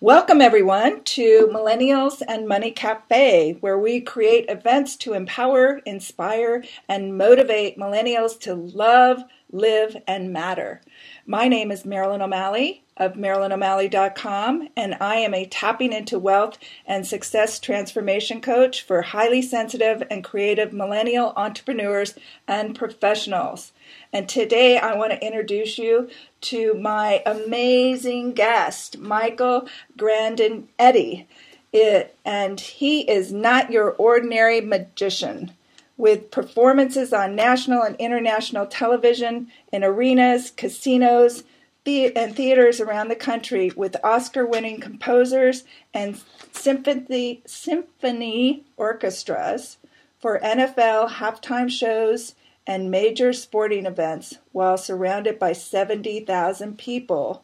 Welcome, everyone, to Millennials and Money Cafe, where we create events to empower, inspire, and motivate millennials to love, live, and matter. My name is Marilyn O'Malley of MarilynO'Malley.com, and I am a tapping into wealth and success transformation coach for highly sensitive and creative millennial entrepreneurs and professionals. And today I want to introduce you to my amazing guest, Michael Grandinetti. It, and he is not your ordinary magician. With performances on national and international television, in arenas, casinos, the- and theaters around the country, with Oscar winning composers and symphony, symphony orchestras for NFL halftime shows and major sporting events while surrounded by 70,000 people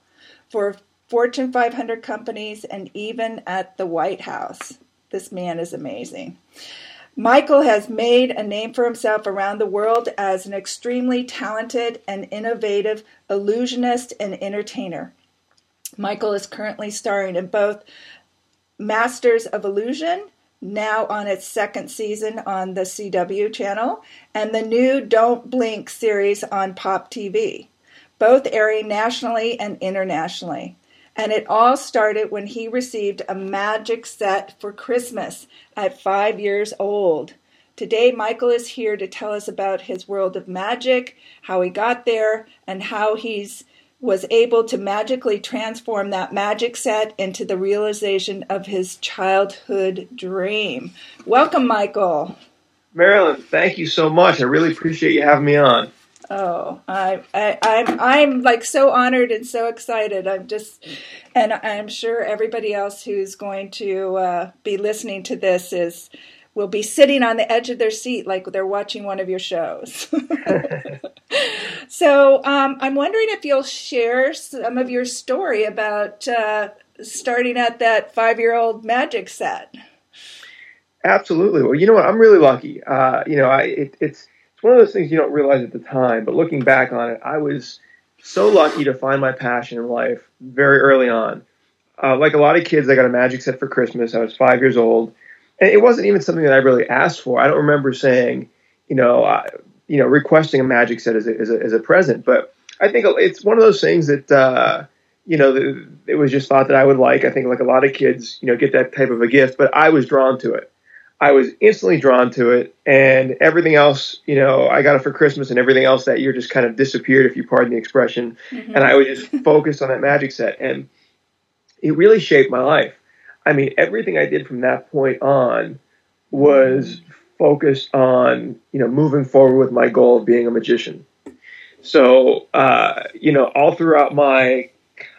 for Fortune 500 companies and even at the White House. This man is amazing. Michael has made a name for himself around the world as an extremely talented and innovative illusionist and entertainer. Michael is currently starring in both Masters of Illusion now on its second season on the CW channel, and the new Don't Blink series on Pop TV, both airing nationally and internationally. And it all started when he received a magic set for Christmas at five years old. Today, Michael is here to tell us about his world of magic, how he got there, and how he's was able to magically transform that magic set into the realization of his childhood dream. Welcome, Michael. Marilyn, thank you so much. I really appreciate you having me on. Oh, I, I, I'm, I'm like so honored and so excited. I'm just, and I'm sure everybody else who's going to uh, be listening to this is will be sitting on the edge of their seat like they're watching one of your shows. so um, I'm wondering if you'll share some of your story about uh, starting at that five year old magic set. Absolutely. Well, you know what? I'm really lucky. Uh, you know, I, it, it's it's one of those things you don't realize at the time, but looking back on it, I was so lucky to find my passion in life very early on. Uh, like a lot of kids, I got a magic set for Christmas. I was five years old, and it wasn't even something that I really asked for. I don't remember saying, you know, uh, you know, requesting a magic set as a, as a, as a present. But I think it's one of those things that, uh, you know, it was just thought that I would like. I think like a lot of kids, you know, get that type of a gift, but I was drawn to it. I was instantly drawn to it, and everything else, you know, I got it for Christmas, and everything else that year just kind of disappeared, if you pardon the expression. Mm-hmm. And I was just focused on that magic set, and it really shaped my life. I mean, everything I did from that point on was focused on, you know, moving forward with my goal of being a magician. So, uh, you know, all throughout my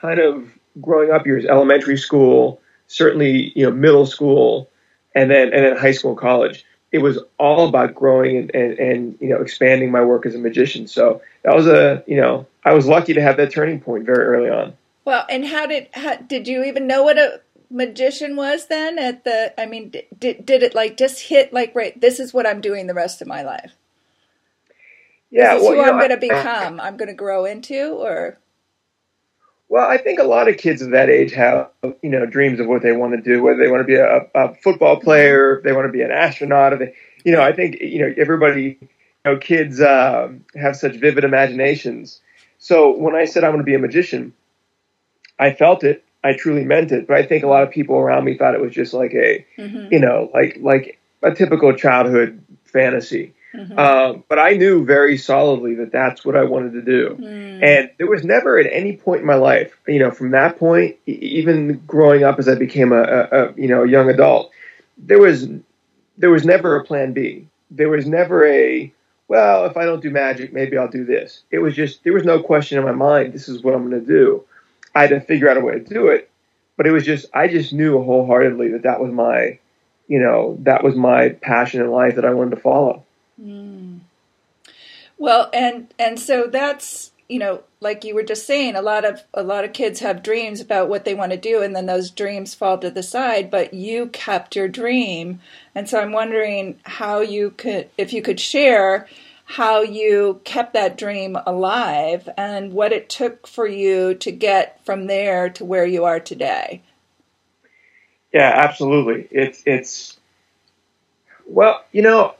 kind of growing up years, elementary school, certainly, you know, middle school, and then and then high school college, it was all about growing and, and, and you know expanding my work as a magician. So that was a you know I was lucky to have that turning point very early on. Well, and how did how, did you even know what a magician was then at the i mean did, did it like just hit like right this is what i'm doing the rest of my life? Yeah this well, who i'm going to become I, am going to grow into or? Well i think a lot of kids of that age have you know dreams of what they want to do whether they want to be a, a football player if they want to be an astronaut or they you know i think you know everybody you know kids uh, have such vivid imaginations. So when i said i want to be a magician i felt it I truly meant it. But I think a lot of people around me thought it was just like a, mm-hmm. you know, like like a typical childhood fantasy. Mm-hmm. Um, but I knew very solidly that that's what I wanted to do. Mm. And there was never at any point in my life, you know, from that point, even growing up as I became a, a, a you know a young adult, there was there was never a plan B. There was never a well, if I don't do magic, maybe I'll do this. It was just there was no question in my mind. This is what I'm going to do. I had to figure out a way to do it. But it was just, I just knew wholeheartedly that that was my, you know, that was my passion in life that I wanted to follow. Mm. Well, and and so that's you know, like you were just saying, a lot of a lot of kids have dreams about what they want to do, and then those dreams fall to the side. But you kept your dream, and so I'm wondering how you could, if you could share how you kept that dream alive and what it took for you to get from there to where you are today. Yeah, absolutely. It's it's well, you know,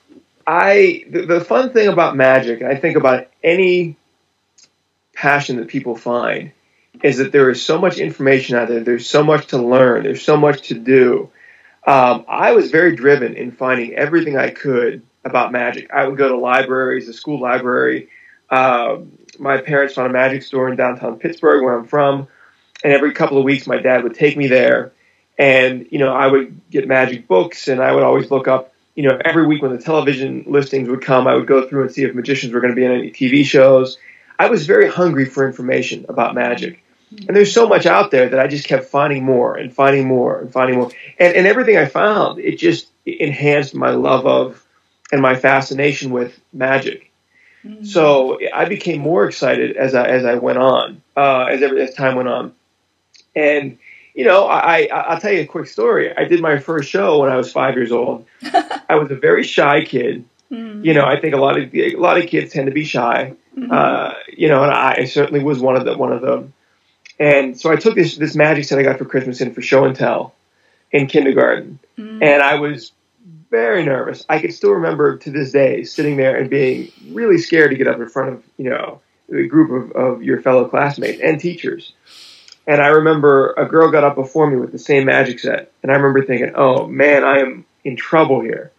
I the, the fun thing about magic, I think about any passion that people find, is that there is so much information out there. There's so much to learn. There's so much to do. Um, I was very driven in finding everything I could about magic. I would go to libraries, the school library. Um, my parents found a magic store in downtown Pittsburgh, where I'm from, and every couple of weeks, my dad would take me there, and you know, I would get magic books, and I would always look up. You know, every week when the television listings would come, I would go through and see if magicians were going to be in any TV shows. I was very hungry for information about magic. And there's so much out there that I just kept finding more and finding more and finding more. And, and everything I found, it just enhanced my love of and my fascination with magic. Mm-hmm. So I became more excited as I, as I went on, uh, as, as time went on. And, you know, I, I, will tell you a quick story. I did my first show when I was five years old. I was a very shy kid. Mm-hmm. You know, I think a lot of a lot of kids tend to be shy. Mm-hmm. Uh, you know, and I certainly was one of the one of them. And so I took this this magic set I got for Christmas in for show and tell in kindergarten, mm-hmm. and I was very nervous. I can still remember to this day sitting there and being really scared to get up in front of you know a group of, of your fellow classmates and teachers. And I remember a girl got up before me with the same magic set, and I remember thinking, "Oh man, I am in trouble here."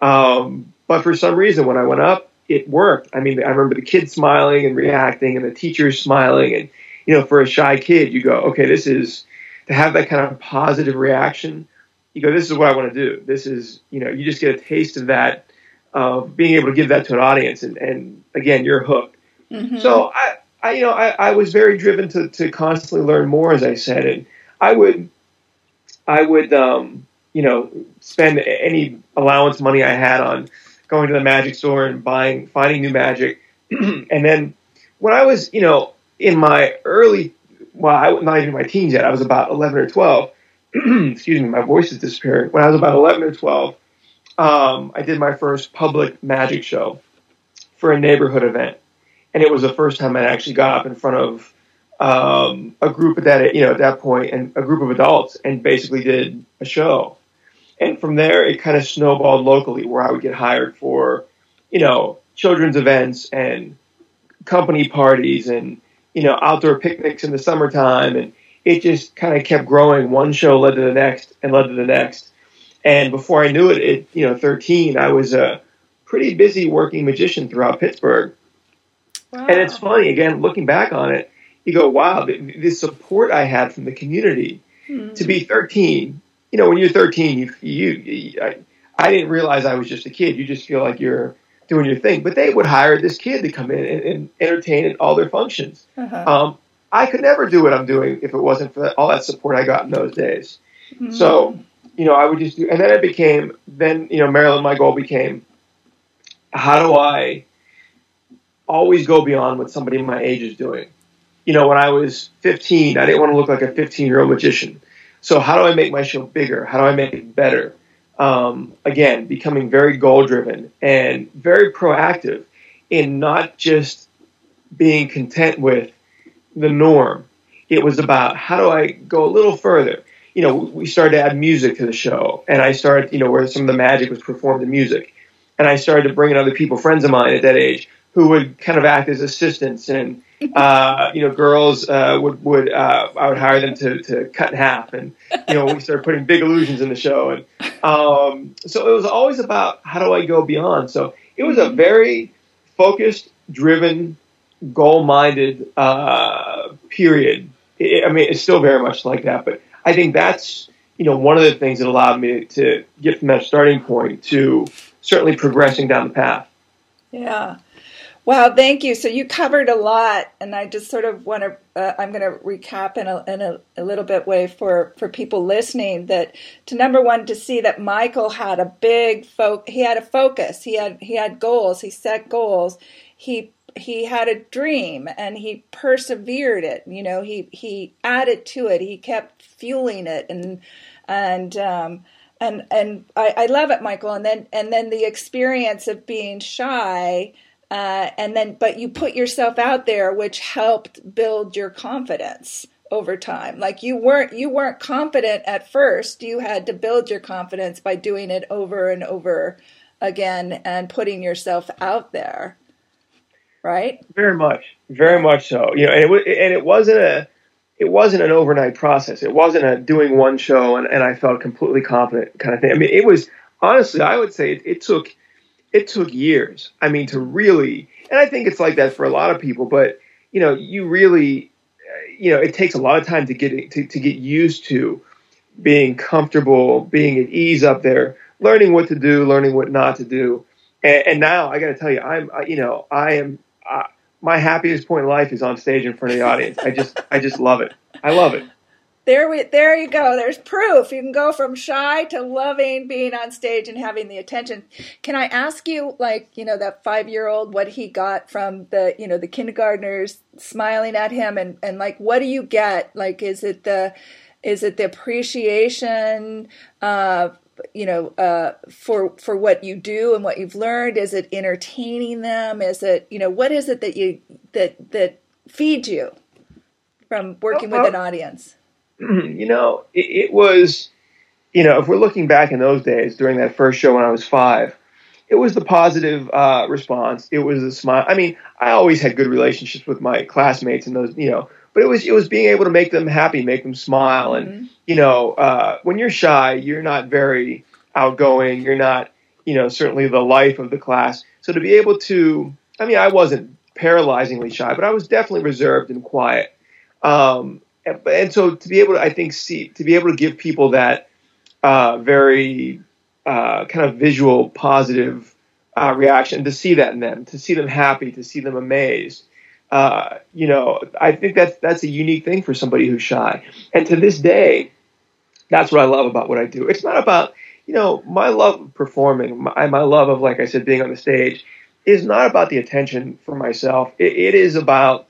Um, but for some reason, when I went up, it worked. I mean, I remember the kids smiling and reacting, and the teachers smiling, and you know, for a shy kid, you go, okay, this is to have that kind of positive reaction. You go, this is what I want to do. This is, you know, you just get a taste of that, of being able to give that to an audience, and, and again, you're hooked. Mm-hmm. So I, I, you know, I, I was very driven to to constantly learn more, as I said, and I would, I would, um, you know, spend any allowance money I had on going to the magic store and buying, finding new magic, and then when I was, you know, in my early, well, I, not even my teens yet. I was about 11 or 12. Excuse me, my voice is disappearing. When I was about 11 or 12, um, I did my first public magic show for a neighborhood event, and it was the first time I actually got up in front of um, a group at that you know at that point and a group of adults and basically did a show. And from there, it kind of snowballed locally, where I would get hired for, you know, children's events and company parties and you know, outdoor picnics in the summertime, and it just kind of kept growing. One show led to the next, and led to the next. And before I knew it, at you know, 13, I was a pretty busy working magician throughout Pittsburgh. Wow. And it's funny again, looking back on it, you go, "Wow, the, the support I had from the community mm-hmm. to be 13." You know, when you're 13, you, you, you I, I didn't realize I was just a kid. You just feel like you're doing your thing. But they would hire this kid to come in and, and entertain at all their functions. Uh-huh. Um, I could never do what I'm doing if it wasn't for all that support I got in those days. Mm-hmm. So, you know, I would just do, and then it became, then, you know, Marilyn, my goal became, how do I always go beyond what somebody my age is doing? You know, when I was 15, I didn't want to look like a 15 year old magician. So how do I make my show bigger? How do I make it better? um, again, becoming very goal driven and very proactive in not just being content with the norm. It was about how do I go a little further? You know, we started to add music to the show, and I started, you know, where some of the magic was performed in music. And I started to bring in other people, friends of mine at that age, who would kind of act as assistants and uh, you know, girls uh, would would uh, I would hire them to to cut in half, and you know, we started putting big illusions in the show, and um, so it was always about how do I go beyond. So it was a very focused, driven, goal-minded uh, period. I mean, it's still very much like that, but I think that's you know one of the things that allowed me to get from that starting point to certainly progressing down the path. Yeah. Wow, thank you. So you covered a lot, and I just sort of want to. Uh, I'm going to recap in, a, in a, a, little bit way for for people listening that to number one to see that Michael had a big fo- he had a focus. He had he had goals. He set goals. He he had a dream and he persevered it. You know, he he added to it. He kept fueling it and and. Um, and and I, I love it, Michael. And then and then the experience of being shy, uh, and then but you put yourself out there which helped build your confidence over time. Like you weren't you weren't confident at first. You had to build your confidence by doing it over and over again and putting yourself out there. Right? Very much. Very much so. You know, and it and it wasn't a it wasn't an overnight process. It wasn't a doing one show and, and I felt completely confident kind of thing. I mean, it was honestly, I would say it, it took it took years. I mean, to really, and I think it's like that for a lot of people. But you know, you really, uh, you know, it takes a lot of time to get to, to get used to being comfortable, being at ease up there, learning what to do, learning what not to do. And, and now I got to tell you, I'm, you know, I am. My happiest point in life is on stage in front of the audience. I just, I just love it. I love it. There we there you go. There's proof. You can go from shy to loving being on stage and having the attention. Can i ask you like you know that five year old what he got from the you know the kindergartners smiling at him and and like what do you get? Like is it the is it the appreciation uh you know uh, for for what you do and what you've learned is it entertaining them is it you know what is it that you that that feeds you from working with an audience you know, it, it, was, you know, if we're looking back in those days during that first show when I was five, it was the positive uh, response. It was a smile. I mean, I always had good relationships with my classmates and those, you know, but it was it was being able to make them happy, make them smile, and mm-hmm. you know, uh, when you're shy, you're not very outgoing. You're not, you know, certainly the life of the class. So to be able to, I mean, I wasn't paralyzingly shy, but I was definitely reserved and quiet. Um, and so to be able to, I think, see to be able to give people that uh, very uh, kind of visual positive uh, reaction, to see that in them, to see them happy, to see them amazed. Uh, you know, I think that's that's a unique thing for somebody who's shy. And to this day, that's what I love about what I do. It's not about you know my love of performing, my, my love of like I said, being on the stage, is not about the attention for myself. it, it is about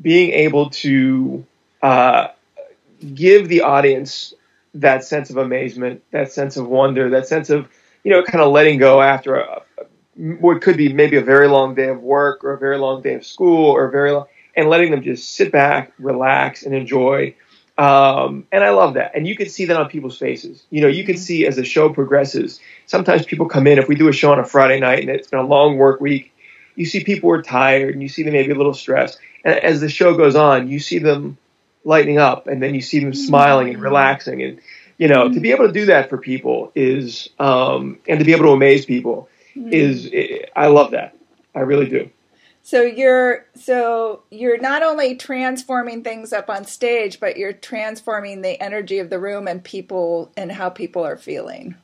being able to uh, give the audience that sense of amazement, that sense of wonder, that sense of you know kind of letting go after a, what could be maybe a very long day of work or a very long day of school or very long, and letting them just sit back, relax, and enjoy. Um, and I love that. And you can see that on people's faces. You know, you can see as the show progresses. Sometimes people come in. If we do a show on a Friday night and it's been a long work week, you see people are tired and you see them maybe a little stressed. And as the show goes on, you see them lighting up and then you see them smiling and relaxing and you know to be able to do that for people is um, and to be able to amaze people Hmm. is i love that. I really do. So you're so you're not only transforming things up on stage but you're transforming the energy of the room and people and how people are feeling.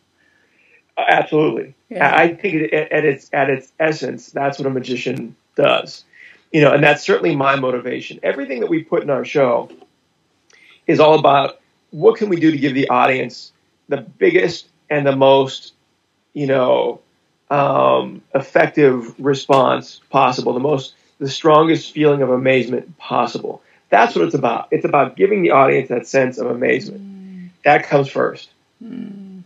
Absolutely. Yeah. i think at its at its essence that's what a magician does. You know and that's certainly my motivation. Everything that we put in our show is all about what can we do to give the audience the biggest and the most, you know, um, effective response possible, the most, the strongest feeling of amazement possible. That's what it's about. It's about giving the audience that sense of amazement. Mm. That comes first. Mm.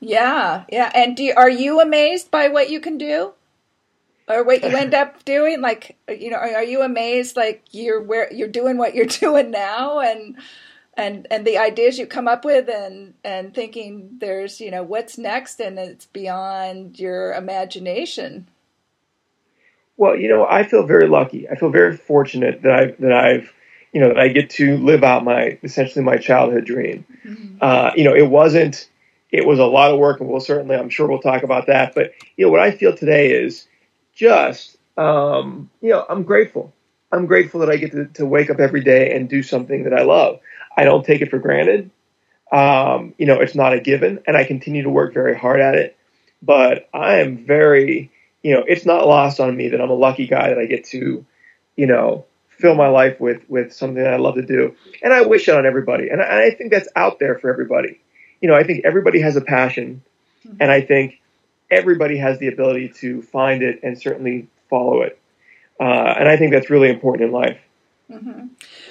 Yeah, yeah. And do, are you amazed by what you can do? or what you end up doing like you know are, are, you amazed like you're where you're doing what you're doing now and and and the ideas you come up with and and thinking there's you know what's next and it's beyond your imagination well you know i feel very lucky i feel very fortunate that i that i've you know that i get to live out my essentially my childhood dream mm-hmm. uh, you know it wasn't it was a lot of work and we'll certainly i'm sure we'll talk about that but you know what i feel today is just, um, you know, I'm grateful. I'm grateful that I get to, to, wake up every day and do something that I love. I don't take it for granted. Um, you know, it's not a given, and I continue to work very hard at it. But I am very, you know, it's not lost on me that I'm a lucky guy that I get to, you know, fill my life with with something that I love to do. And I wish it on everybody, and I, I think that's out there for everybody. You know, I think everybody has a passion, and I think everybody has the ability to find it and certainly follow it. Uh, and I think that's really important in life. Mm-hmm.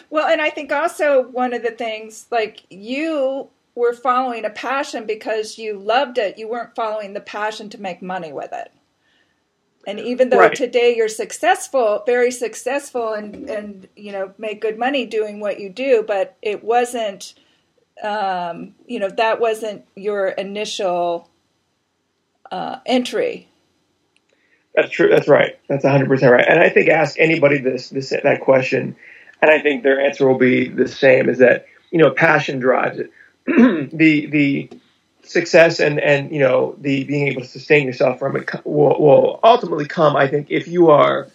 Well, and I think also one of the things, like you were following a passion because you loved it. You weren't following the passion to make money with it. And even though Right. today you're successful, very successful, and and you know make good money doing what you do, but it wasn't, um, you know, that wasn't your initial uh, entry. That's true. That's right. That's 100% right. And I think ask anybody this, this that question, and I think their answer will be the same: is that you know passion drives it. the the success and and you know the being able to sustain yourself from it will, will ultimately come. I think if you are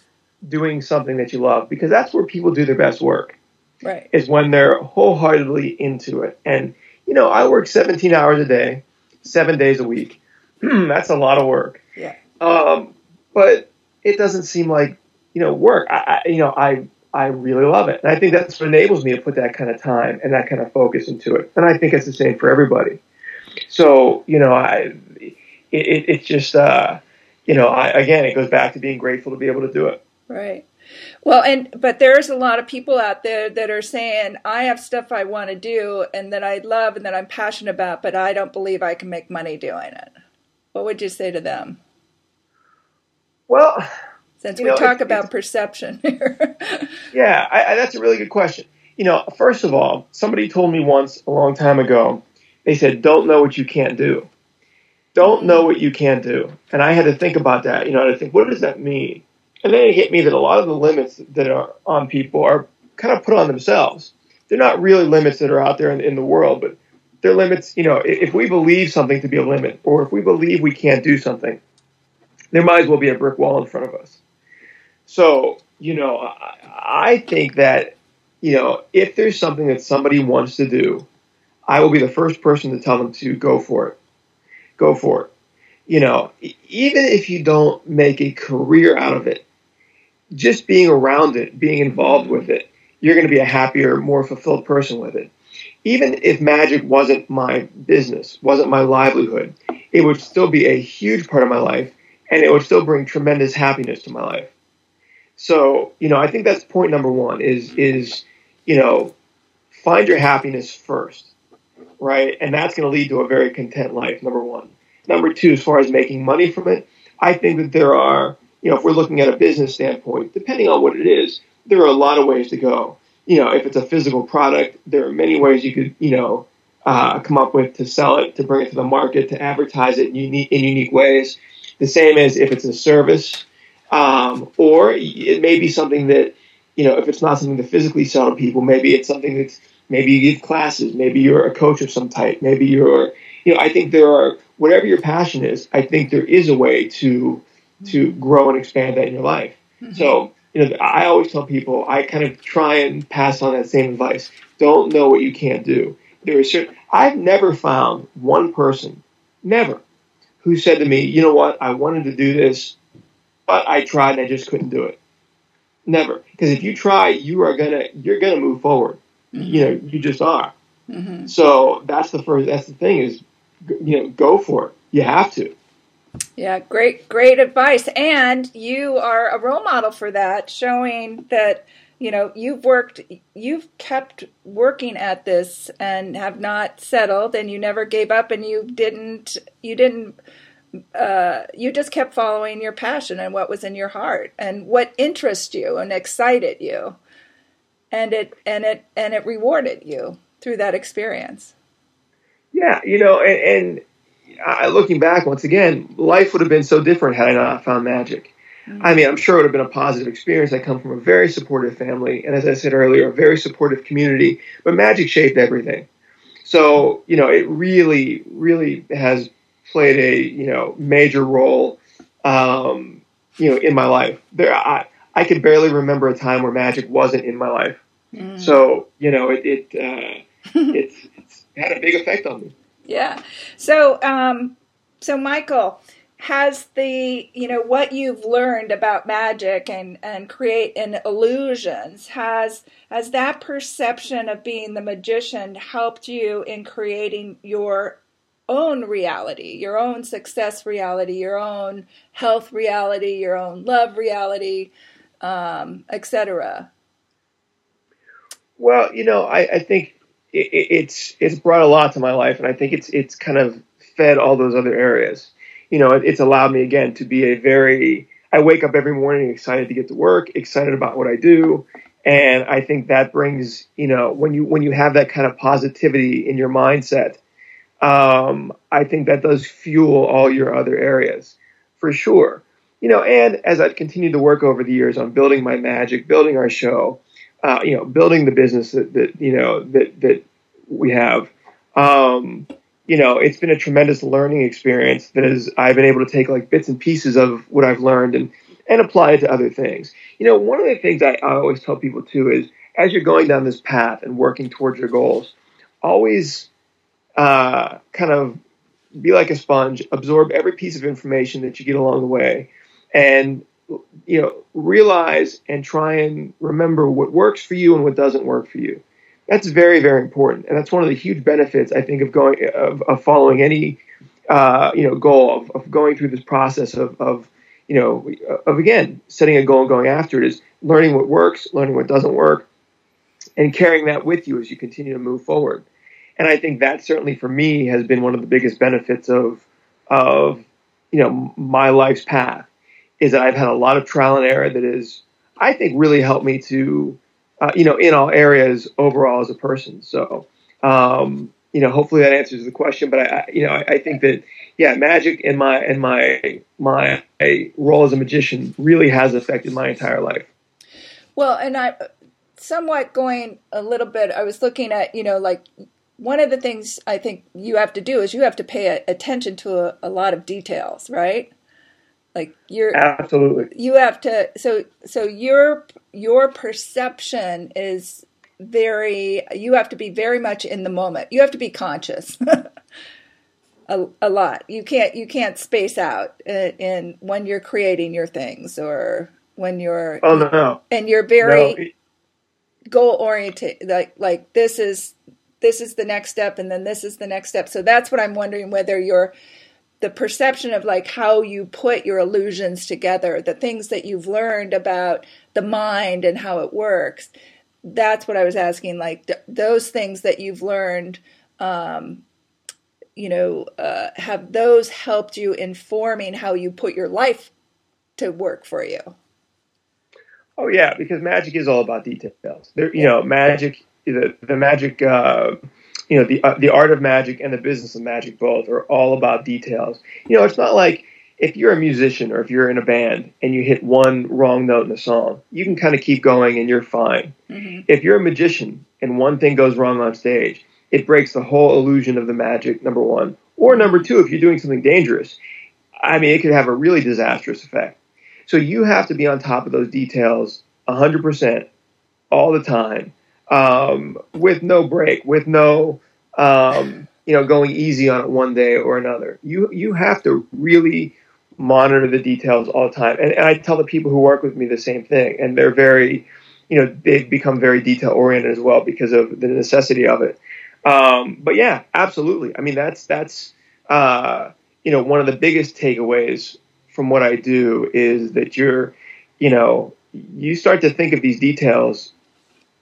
doing something that you love, because that's where people do their best work Right. is when they're wholeheartedly into it. And you know, I work 17 hours a day, seven days a week. that's a lot of work. Yeah. Um, but it doesn't seem like you know work. I, I you know I I really love it, and I think that's what enables me to put that kind of time and that kind of focus into it. And I think it's the same for everybody. So you know I it, it, just uh, you know I, again it goes back to being grateful to be able to do it. Right. Well, and but there's a lot of people out there that are saying I have stuff I want to do and that I love and that I'm passionate about, but I don't believe I can make money doing it. What would you say to them? Well, Since we know, talk it's- about perception here. Yeah, I, I, that's a really good question. You know, first of all, somebody told me once a long time ago, they said, don't know what you can't do. Don't know what you can't do. And I had to think about that. You know, I had to think, what does that mean? And then it hit me that a lot of the limits that are on people are kind of put on themselves. They're not really limits that are out there in, in the world, but they're limits. You know, if, if we believe something to be a limit, or if we believe we can't do something, there might as well be a brick wall in front of us. So, you know, I, I think that, you know, if there's something that somebody wants to do, I will be the first person to tell them to go for it. Go for it. You know, even if you don't make a career out of it, just being around it, being involved with it, you're going to be a happier, more fulfilled person with it. Even if magic wasn't my business, wasn't my livelihood, it would still be a huge part of my life and it would still bring tremendous happiness to my life. So, you know, I think that's point number one is is, you know, find your happiness first. Right? And that's gonna lead to a very content life, number one. Number two, as far as making money from it, I think that there are, you know, if we're looking at a business standpoint, depending on what it is, there are a lot of ways to go. You know, if it's a physical product, there are many ways you could, you know, uh, come up with to sell it, to bring it to the market, to advertise it in unique, in unique ways. The same as if it's a service, um, or it may be something that, you know, if it's not something to physically sell to people, maybe it's something that's maybe you give classes, maybe you're a coach of some type, maybe you're, you know, I think there are whatever your passion is. I think there is a way to to grow and expand that in your life. So, you know, I always tell people I kind of try and pass on that same advice. Don't know what you can't do. There is certain. I've never found one person, never, who said to me, "You know what? I wanted to do this, but I tried and I just couldn't do it." Never, because if you try, you are gonna you're gonna move forward. You know, you just are. hmm So that's the first. That's the thing is, you know, go for it. You have to. Yeah, great, great advice. And you are a role model for that, showing that, you know, you've worked, you've kept working at this and have not settled and you never gave up and you didn't, you didn't, uh, you just kept following your passion and what was in your heart and what interested you and excited you. And it, and it, and it rewarded you through that experience. Yeah, you know, and, and I, looking back once again, life would have been so different had I not found magic. I mean, I'm sure it would have been a positive experience. I come from a very supportive family, and as I said earlier, a very supportive community. But magic shaped everything. So, you know, it really, really has played a you know major role, um, you know, in my life. There, I I can barely remember a time where magic wasn't in my life. Mm. So, you know, it, it uh, it's, it's had a big effect on me. Yeah. So, um, so Michael, has the you know what you've learned about magic and and create and illusions has has that perception of being the magician helped you in creating your own reality, your own success reality, your own health reality, your own love reality, um, etc. Well, you know, I, I think it, it- it's it's brought a lot to my life, and I think it's it's kind of fed all those other areas. You know, it, it's allowed me again to be a very I wake up every morning excited to get to work, excited about what I do. And I think that brings, you know, when you when you have that kind of positivity in your mindset, um, I think that does fuel all your other areas for sure. You know, and as I've continued to work over the years on building my magic, building our show, uh, you know, building the business that, that you know that that we have, um, you know, it's been a tremendous learning experience that is I've been able to take like bits and pieces of what I've learned and and apply it to other things. You know, one of the things I, I always tell people too is as you're going down this path and working towards your goals, always uh, kind of be like a sponge, absorb every piece of information that you get along the way, and you know realize and try and remember what works for you and what doesn't work for you. That's very very important, and that's one of the huge benefits I think of going of, of following any uh, you know goal of, of going through this process of, of you know of again setting a goal and going after it is learning what works, learning what doesn't work, and carrying that with you as you continue to move forward. And I think that certainly for me has been one of the biggest benefits of of you know my life's path is that I've had a lot of trial and error that is I think really helped me to uh, you know in all areas overall as a person. So um, you know hopefully that answers the question. But I, you know I, I think that yeah magic and my and my my role as a magician really has affected my entire life. Well, and I somewhat going a little bit. I was looking at you know like one of the things I think you have to do is you have to pay attention to a, a lot of details, right? Like you're absolutely you have to so so your your perception is very you have to be very much in the moment. You have to be conscious. a, a lot. You can't you can't space out in, in when you're creating your things or when you're oh no, and you're very no. goal oriented like like this is this is the next step and then this is the next step so that's what i'm wondering whether your the perception of like how you put your illusions together the things that you've learned about the mind and how it works that's what i was asking like th- those things that you've learned um, you know uh, have those helped you informing how you put your life to work for you? Oh yeah because magic is all about details. There you know magic the the magic, uh, you know, the uh, the art of magic and the business of magic both are all about details. You know, it's not like if you're a musician or if you're in a band and you hit one wrong note in a song, you can kind of keep going and you're fine. Mm-hmm. If you're a magician and one thing goes wrong on stage, it breaks the whole illusion of the magic. Number one, or number two, if you're doing something dangerous, I mean, it could have a really disastrous effect. So you have to be on top of those details 100% all the time um, with no break, with no um, you know going easy on it one day or another. You you have to really monitor the details all the time. And, and I tell the people who work with me the same thing, and they're very you know they've become very detail oriented as well because of the necessity of it. Um, but yeah, absolutely. I mean that's that's uh, you know one of the biggest takeaways from what I do is that you're you know you start to think of these details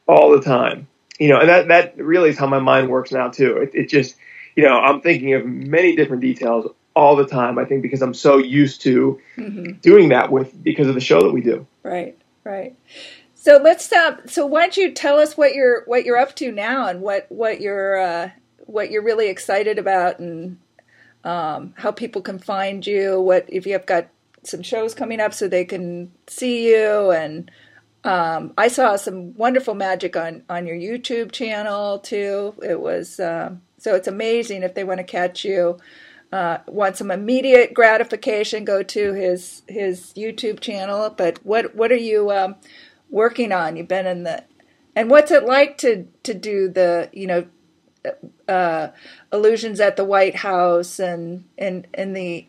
all the time. You know, and that that really is how my mind works now too. It, it just, you know, I'm thinking of many different details all the time. I think because I'm so used to mm-hmm. doing that with because of the show that we do. Right, right. So let's stop. So why don't you tell us what you're what you're up to now and what what you're uh, what you're really excited about and um, how people can find you. What if you have got some shows coming up so they can see you and um, I saw some wonderful magic on on your YouTube channel too. It was uh, so it's amazing if they want to catch you. Uh, want some immediate gratification? Go to his his YouTube channel. But what what are you um, working on? You've been in the and what's it like to to do the you know uh, illusions at the White House and and in the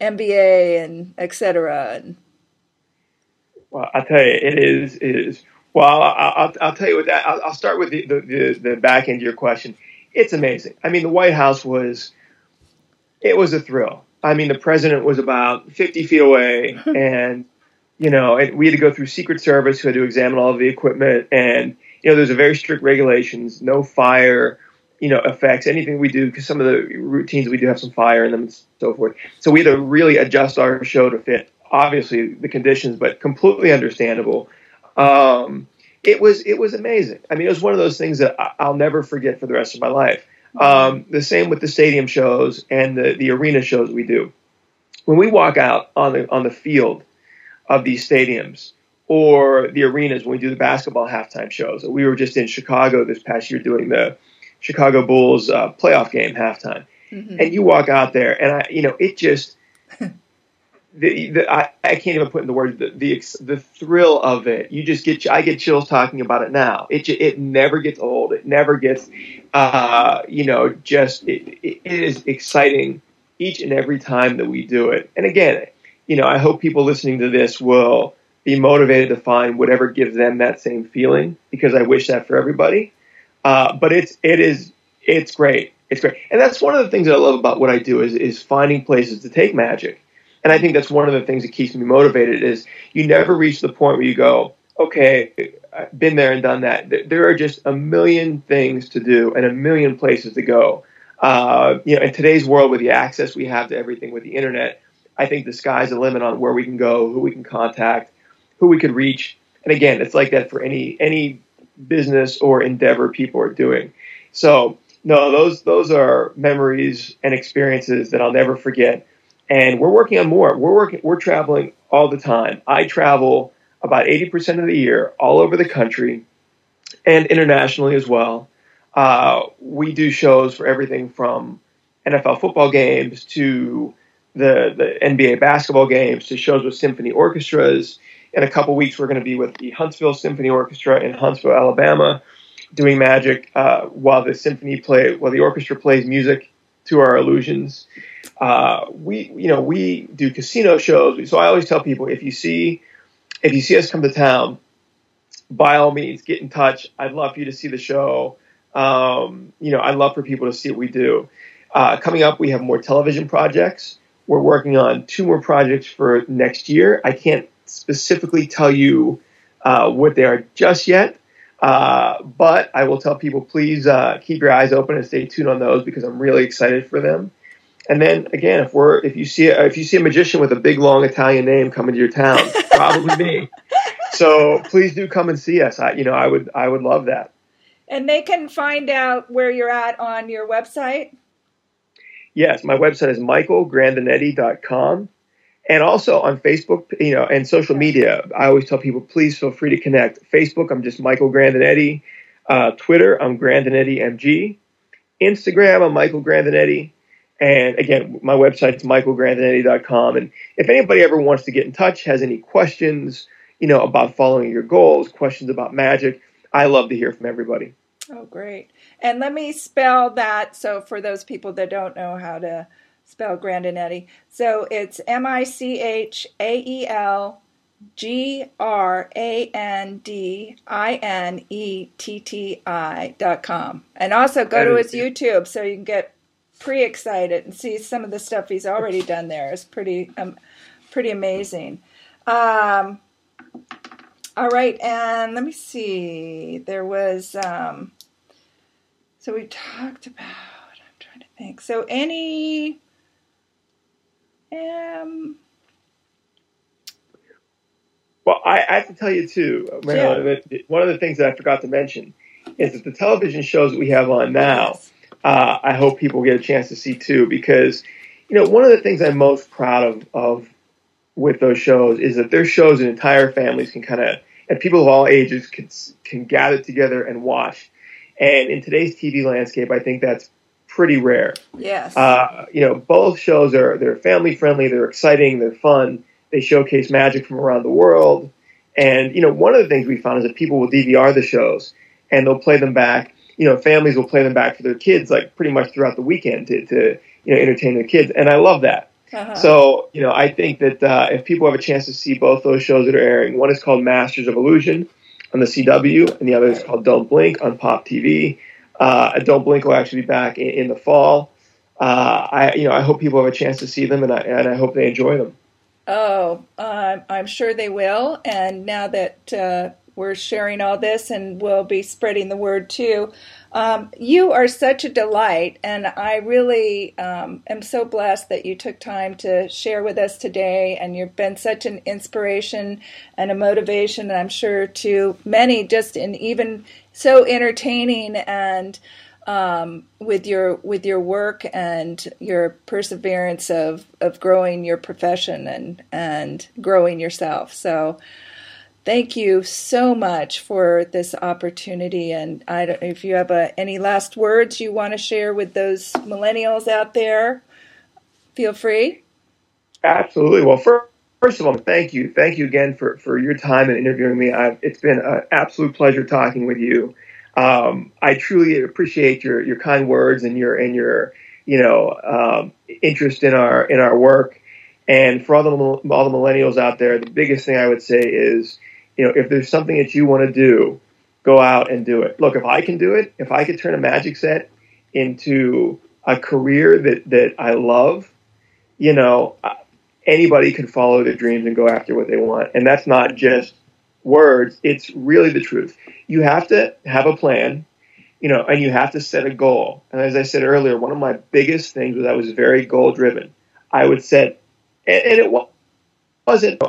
NBA and etc. And well, I tell you, it is it is. Well, I'll, I'll, tell you what that. I'll, I'll start with the, the, the back end of your question. It's amazing. I mean, the White House was it was a thrill. I mean, the president was about 50 feet away, and you know, and we had to go through Secret Service who had to examine all of the equipment, and you know, there's a very strict regulations, no fire, you know, affects anything we do, because some of the routines we do have some fire in them and so forth. So we had to really adjust our show to fit obviously the conditions, but completely understandable. Um, it was it was amazing. I mean, it was one of those things that I'll never forget for the rest of my life. Um, the same with the stadium shows and the, the arena shows we do. When we walk out on the on the field of these stadiums or the arenas when we do the basketball halftime shows, we were just in Chicago this past year doing the Chicago Bulls uh, playoff game halftime, mm-hmm. and you walk out there and I, you know, it just the, the I, I can't even put in the words the, the the thrill of it. You just get I get chills talking about it now. It it never gets old. It never gets uh, you know just it, it is exciting each and every time that we do it. And again, you know I hope people listening to this will be motivated to find whatever gives them that same feeling because I wish that for everybody. Uh, but it's it is it's great. It's great, and that's one of the things that I love about what I do is is finding places to take magic and I think that's one of the things that keeps me motivated is you never reach the point where you go, okay, I've been there and done that. There are just a million things to do and a million places to go. Uh, you know, in today's world with the access we have to everything with the internet, I think the sky's the limit on where we can go, who we can contact, who we can reach. And again, it's like that for any any business or endeavor people are doing. So no, those those are memories and experiences that I'll never forget and we're working on more. We're working, we're traveling all the time. I travel about 80% of the year all over the country and internationally as well. Uh, we do shows for everything from NFL football games to the, the NBA basketball games to shows with symphony orchestras. In a couple weeks, we're going to be with the Huntsville Symphony Orchestra in Huntsville, Alabama, doing magic uh, while the symphony play while the orchestra plays music to our illusions. Uh, we, you know, we do casino shows. So I always tell people if you see, if you see us come to town, by all means, get in touch. I'd love for you to see the show. Um, you know, I'd love for people to see what we do. Uh, coming up, we have more television projects. We're working on two more projects for next year. I can't specifically tell you uh, what they are just yet, uh, but I will tell people please uh, keep your eyes open and stay tuned on those because I'm really excited for them. And then again, if we're if you see if you see a magician with a big long Italian name coming to your town, probably me. So please do come and see us. I, you know, I would I would love that. And they can find out where you're at on your website. Yes, my website is michaelgrandinetti.com. And also on Facebook, you know, and social media, I always tell people, please feel free to connect. Facebook, I'm just Michael Grandinetti. Uh, Twitter, I'm Grandinetti MG. Instagram, I'm Michael Grandinetti. And again, my website is michaelgrandinetti.com. And if anybody ever wants to get in touch, has any questions, you know, about following your goals, questions about magic, I love to hear from everybody. Oh, great. And let me spell that. So for those people that don't know how to spell Grandinetti, so it's M I C H A E L G R A N D I N E T T I dot com. And also go to his YouTube so you can get pretty excited and see some of the stuff he's already done there is pretty um, pretty amazing. Um, all right, and let me see. There was um, so we talked about. I'm trying to think. So any um. Well, I, I have to tell you too, Marilyn, yeah. one of the things that I forgot to mention is that the television shows that we have on now. Yes uh, I hope people get a chance to see too, because you know one of the things I'm most proud of, of with those shows is that their shows and entire families can kind of and people of all ages can can gather together and watch. And in today's TV landscape, I think that's pretty rare. Yes. Uh, you know, both shows are they're family friendly, they're exciting, they're fun. They showcase magic from around the world. And you know, one of the things we found is that people will DVR the shows and they'll play them back you know, families will play them back for their kids like pretty much throughout the weekend to, to you know, entertain their kids. And I love that. Uh-huh. So, you know, I think that uh, if people have a chance to see both those shows that are airing, one is called Masters of Illusion on the CW, and the other is called Don't Blink on Pop TV. Uh, Don't Blink will actually be back in, in the fall. Uh, I, you know, I hope people have a chance to see them, and I, and I hope they enjoy them. Oh, I'm sure they will. And now that uh, we're sharing all this and we'll be spreading the word too. Um, you are such a delight, and I really um, am so blessed that you took time to share with us today. And you've been such an inspiration and a motivation, and I'm sure to many, just in even so entertaining and um, with your with your work and your perseverance of of growing your profession and and growing yourself. So thank you so much for this opportunity. And I don't if you have a, any last words you want to share with those millennials out there, feel free. Absolutely. Well, first, first of all, thank you. Thank you again for, for your time and interviewing me. I've, it's been an absolute pleasure talking with you. Um, I truly appreciate your, your kind words and your, and your, you know, um, interest in our, in our work. And for all the, all the millennials out there, the biggest thing I would say is, you know, if there's something that you want to do, go out and do it. Look, if I can do it, if I could turn a magic set into a career that, that I love, you know, anybody can follow their dreams and go after what they want. And that's not just words. It's really the truth. You have to have a plan, you know, and you have to set a goal. And as I said earlier, one of my biggest things was I was very goal driven. I would set, and, and it wasn't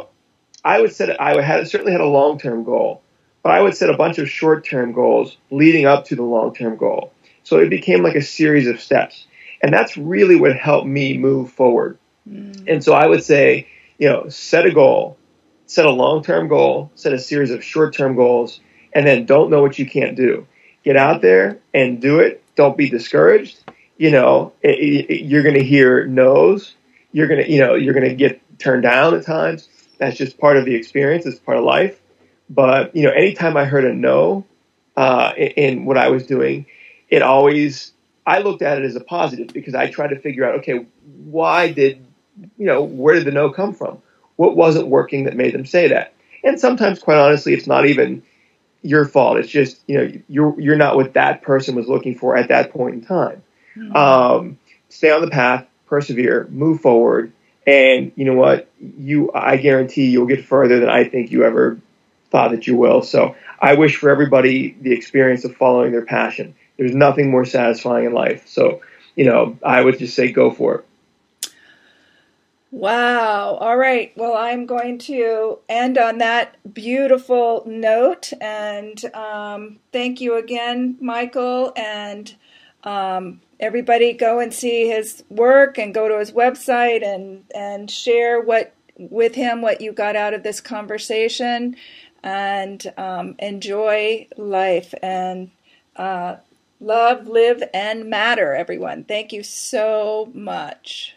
I would set I had certainly had a long term goal, but I would set a bunch of short term goals leading up to the long term goal. So it became like a series of steps, and that's really what helped me move forward. Mm. And so I would say, you know, set a goal, set a long term goal, set a series of short term goals, and then don't know what you can't do. Get out there and do it. Don't be discouraged. You know, it, it, you're going to hear no's. You're going to, you know, you're going to get turned down at times that's just part of the experience. It's part of life. But you know, anytime I heard a no uh, in, in what I was doing, it always I looked at it as a positive because I tried to figure out, okay, why did you know where did the no come from? What wasn't working that made them say that? And sometimes, quite honestly, it's not even your fault. It's just you know you're you're not what that person was looking for at that point in time. Mm-hmm. Um, stay on the path, persevere, move forward, and you know what? You, I guarantee you'll get further than I think you ever thought that you will. So I wish for everybody the experience of following their passion. There's nothing more satisfying in life. So, you know, I would just say go for it. Wow. All right. Well, I'm going to end on that beautiful note. And um, thank you again, Michael. And um, everybody go and see his work and go to his website and and share what with him what you got out of this conversation and um, enjoy life and uh, love live and matter everyone. Thank you so much